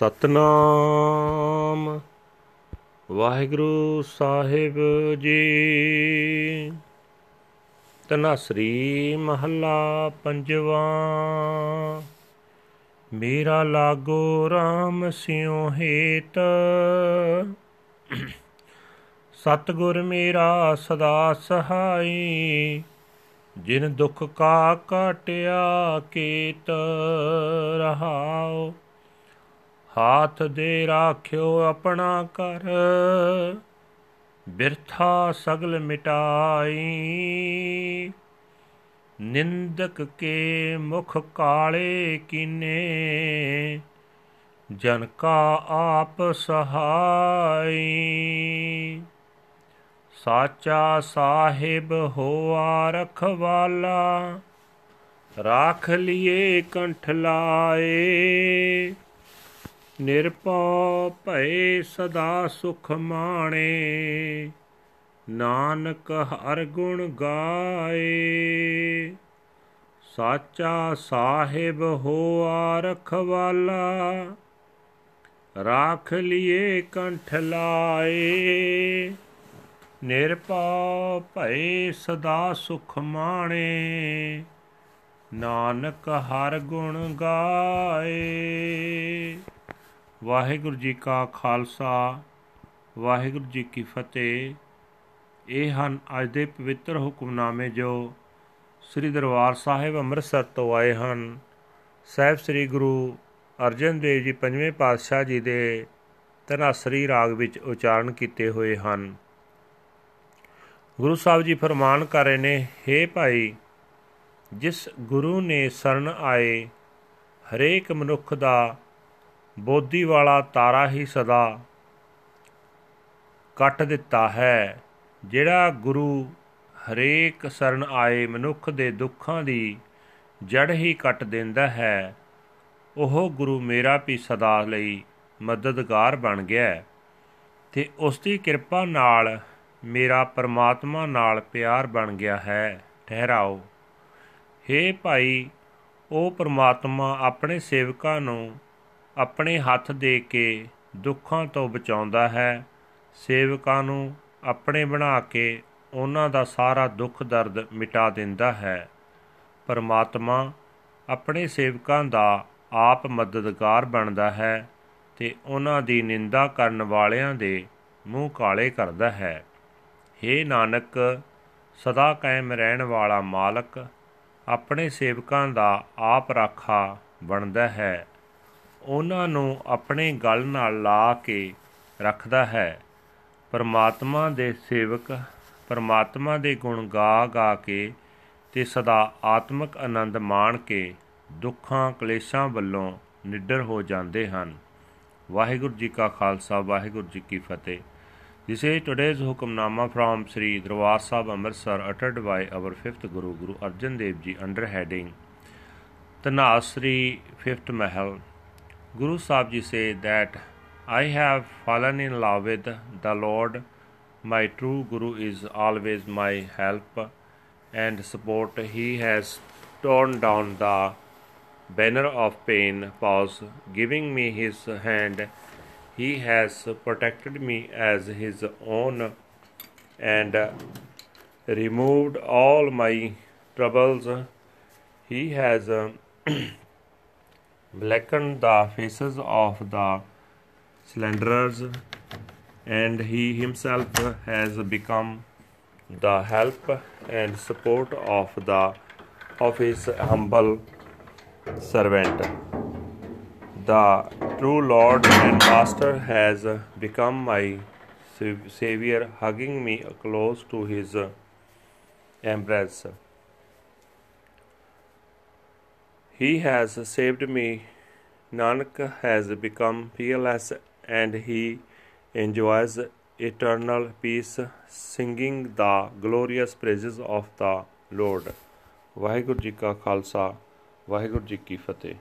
ਸਤਨਾਮ। ਵਾਹਿਗੁਰੂ ਸਾਹਿਬ ਜੀ। ਤਨਸਰੀ ਮਹੱਲਾ ਪੰਜਵਾ। ਮੇਰਾ ਲਾਗੋ RAM ਸਿਉ ਹੇਤ। ਸਤਗੁਰ ਮੇਰਾ ਸਦਾ ਸਹਾਈ। ਜਿਨ ਦੁਖ ਕਾ ਕਾਟਿਆ ਕੀਤ ਰਹਾਓ ਹਾਥ ਦੇ ਰਾਖਿਓ ਆਪਣਾ ਕਰ ਬਿਰਥਾ ਸਗਲ ਮਿਟਾਈ। ਨਿੰਦਕ ਕੇ ਮੁਖ ਕਾਲੇ ਕੀਨੇ। ਜਨ ਕਾ ਆਪ ਸਹਾਈ। ਸਾਚਾ ਸਾਹਿਬ ਹੋਆ ਰਖਵਾਲਾ। ਰਾਖ ਲਿਏ ਕੰਠ ਲਾਏ। ਨਿਰਪਉ ਭਏ ਸਦਾ ਸੁਖ ਮਾਣੇ। ਨਾਨਕ ਹਰ ਗੁਣ ਗਾਏ। ਸਾਚਾ ਸਾਹਿਬ ਹੋਆ ਰਖਵਾਲਾ। ਰਾਖ ਲਿਏ ਕੰਠ ਲਾਏ। ਨਿਰਪਉ ਭਏ ਸਦਾ ਸੁਖ ਮਾਣੇ। ਨਾਨਕ ਹਰ ਗੁਣ ਗਾਏ। ਵਾਹਿਗੁਰੂ ਜੀ ਕਾ ਖਾਲਸਾ, ਵਾਹਿਗੁਰੂ ਜੀ ਕੀ ਫਤਿਹ। ਇਹ ਹਨ ਅੱਜ ਦੇ ਪਵਿੱਤਰ ਹੁਕਮਨਾਮੇ ਜੋ ਸ੍ਰੀ ਦਰਬਾਰ ਸਾਹਿਬ ਅੰਮ੍ਰਿਤਸਰ ਤੋਂ ਆਏ ਹਨ। ਸਹਿਬ ਸ੍ਰੀ ਗੁਰੂ ਅਰਜਨ ਦੇਵ ਜੀ ਪੰਜਵੇਂ ਪਾਤਸ਼ਾਹ ਜੀ ਦੇ ਤਨਾਸਰੀ ਰਾਗ ਵਿੱਚ ਉਚਾਰਨ ਕੀਤੇ ਹੋਏ ਹਨ। ਗੁਰੂ ਸਾਹਿਬ ਜੀ ਫਰਮਾਨ ਕਰ ਰਹੇ ਨੇ हे ਭਾਈ, ਜਿਸ ਗੁਰੂ ਨੇ ਸ਼ਰਨ ਆਏ, ਹਰੇਕ ਮਨੁੱਖ ਦਾ ਬੋਧੀ ਵਾਲਾ ਤਾਰਾ ਹੀ ਸਦਾ ਕੱਟ ਦਿੱਤਾ ਹੈ। ਜਿਹੜਾ ਗੁਰੂ ਹਰੇਕ ਸਰਨ ਆਏ ਮਨੁੱਖ ਦੇ ਦੁੱਖਾਂ ਦੀ ਜੜ ਹੀ ਕੱਟ ਦਿੰਦਾ ਹੈ, ਉਹ ਗੁਰੂ ਮੇਰਾ ਵੀ ਸਦਾ ਲਈ ਮਦਦਗਾਰ ਬਣ ਗਿਆ ਤੇ ਉਸ ਦੀ ਕਿਰਪਾ ਨਾਲ ਮੇਰਾ ਪਰਮਾਤਮਾ ਨਾਲ ਪਿਆਰ ਬਣ ਗਿਆ ਹੈ। ਠਹਿਰਾਓ। हे ਭਾਈ, ਉਹ ਪਰਮਾਤਮਾ ਆਪਣੇ ਸੇਵਕਾਂ ਨੂੰ ਆਪਣੇ ਹੱਥ ਦੇ ਕੇ ਦੁੱਖਾਂ ਤੋਂ ਬਚਾਉਂਦਾ ਹੈ, ਸੇਵਕਾਂ ਨੂੰ ਆਪਣੇ ਬਣਾ ਕੇ ਉਹਨਾਂ ਦਾ ਸਾਰਾ ਦੁੱਖ ਦਰਦ ਮਿਟਾ ਦਿੰਦਾ ਹੈ। ਪਰਮਾਤਮਾ ਆਪਣੇ ਸੇਵਕਾਂ ਦਾ ਆਪ ਮਦਦਗਾਰ ਬਣਦਾ ਹੈ ਤੇ ਉਹਨਾਂ ਦੀ ਨਿੰਦਾ ਕਰਨ ਵਾਲਿਆਂ ਦੇ ਮੂੰਹ ਕਾਲੇ ਕਰਦਾ ਹੈ। हे ਨਾਨਕ, ਸਦਾ ਕਾਇਮ ਰਹਿਣ ਵਾਲਾ ਮਾਲਕ, ਆਪਣੇ ਸੇਵਕਾਂ ਦਾ ਆਪ ਰਾਖਾ ਬਣਦਾ ਹੈ। ਉਹਨਾਂ ਨੂੰ ਆਪਣੇ ਗਲ ਨਾਲ ਲਾ ਕੇ ਰੱਖਦਾ ਹੈ ਪਰਮਾਤਮਾ ਦੇ ਸੇਵਕ ਪਰਮਾਤਮਾ ਦੇ ਗੁਣ ਗਾ ਗਾ ਕੇ ਤੇ ਸਦਾ ਆਤਮਿਕ ਆਨੰਦ ਮਾਣ ਕੇ ਦੁੱਖਾਂ ਕਲੇਸ਼ਾਂ ਵੱਲੋਂ ਨਿੱਡਰ ਹੋ ਜਾਂਦੇ ਹਨ ਵਾਹਿਗੁਰੂ ਜੀ ਕਾ ਖਾਲਸਾ ਵਾਹਿਗੁਰੂ ਜੀ ਕੀ ਫਤਿਹ This is today's Hukamnama from Sri Darbar Sahib Amritsar uttered by our fifth Guru Guru Arjan Dev Ji under heading Tanasri Fifth Mahal Guru Sahib Ji say that I have fallen in love with the Lord. My true Guru is always my help and support. He has torn down the banner of pain, pause, giving me his hand. He has protected me as his own and removed all my troubles. He has blackened the faces of the slanderers, and he himself has become the help and support of the of his humble servant. The true Lord and Master has become my Savior, hugging me close to his embrace. He has saved me. Nanak has become fearless and he enjoys eternal peace, singing the glorious praises of the Lord. Waheguru ji ਕਾ ਖਾਲਸਾ ਵਾਹਿਗੁਰੂ ਜੀ ਕੀ ਫਤਿਹ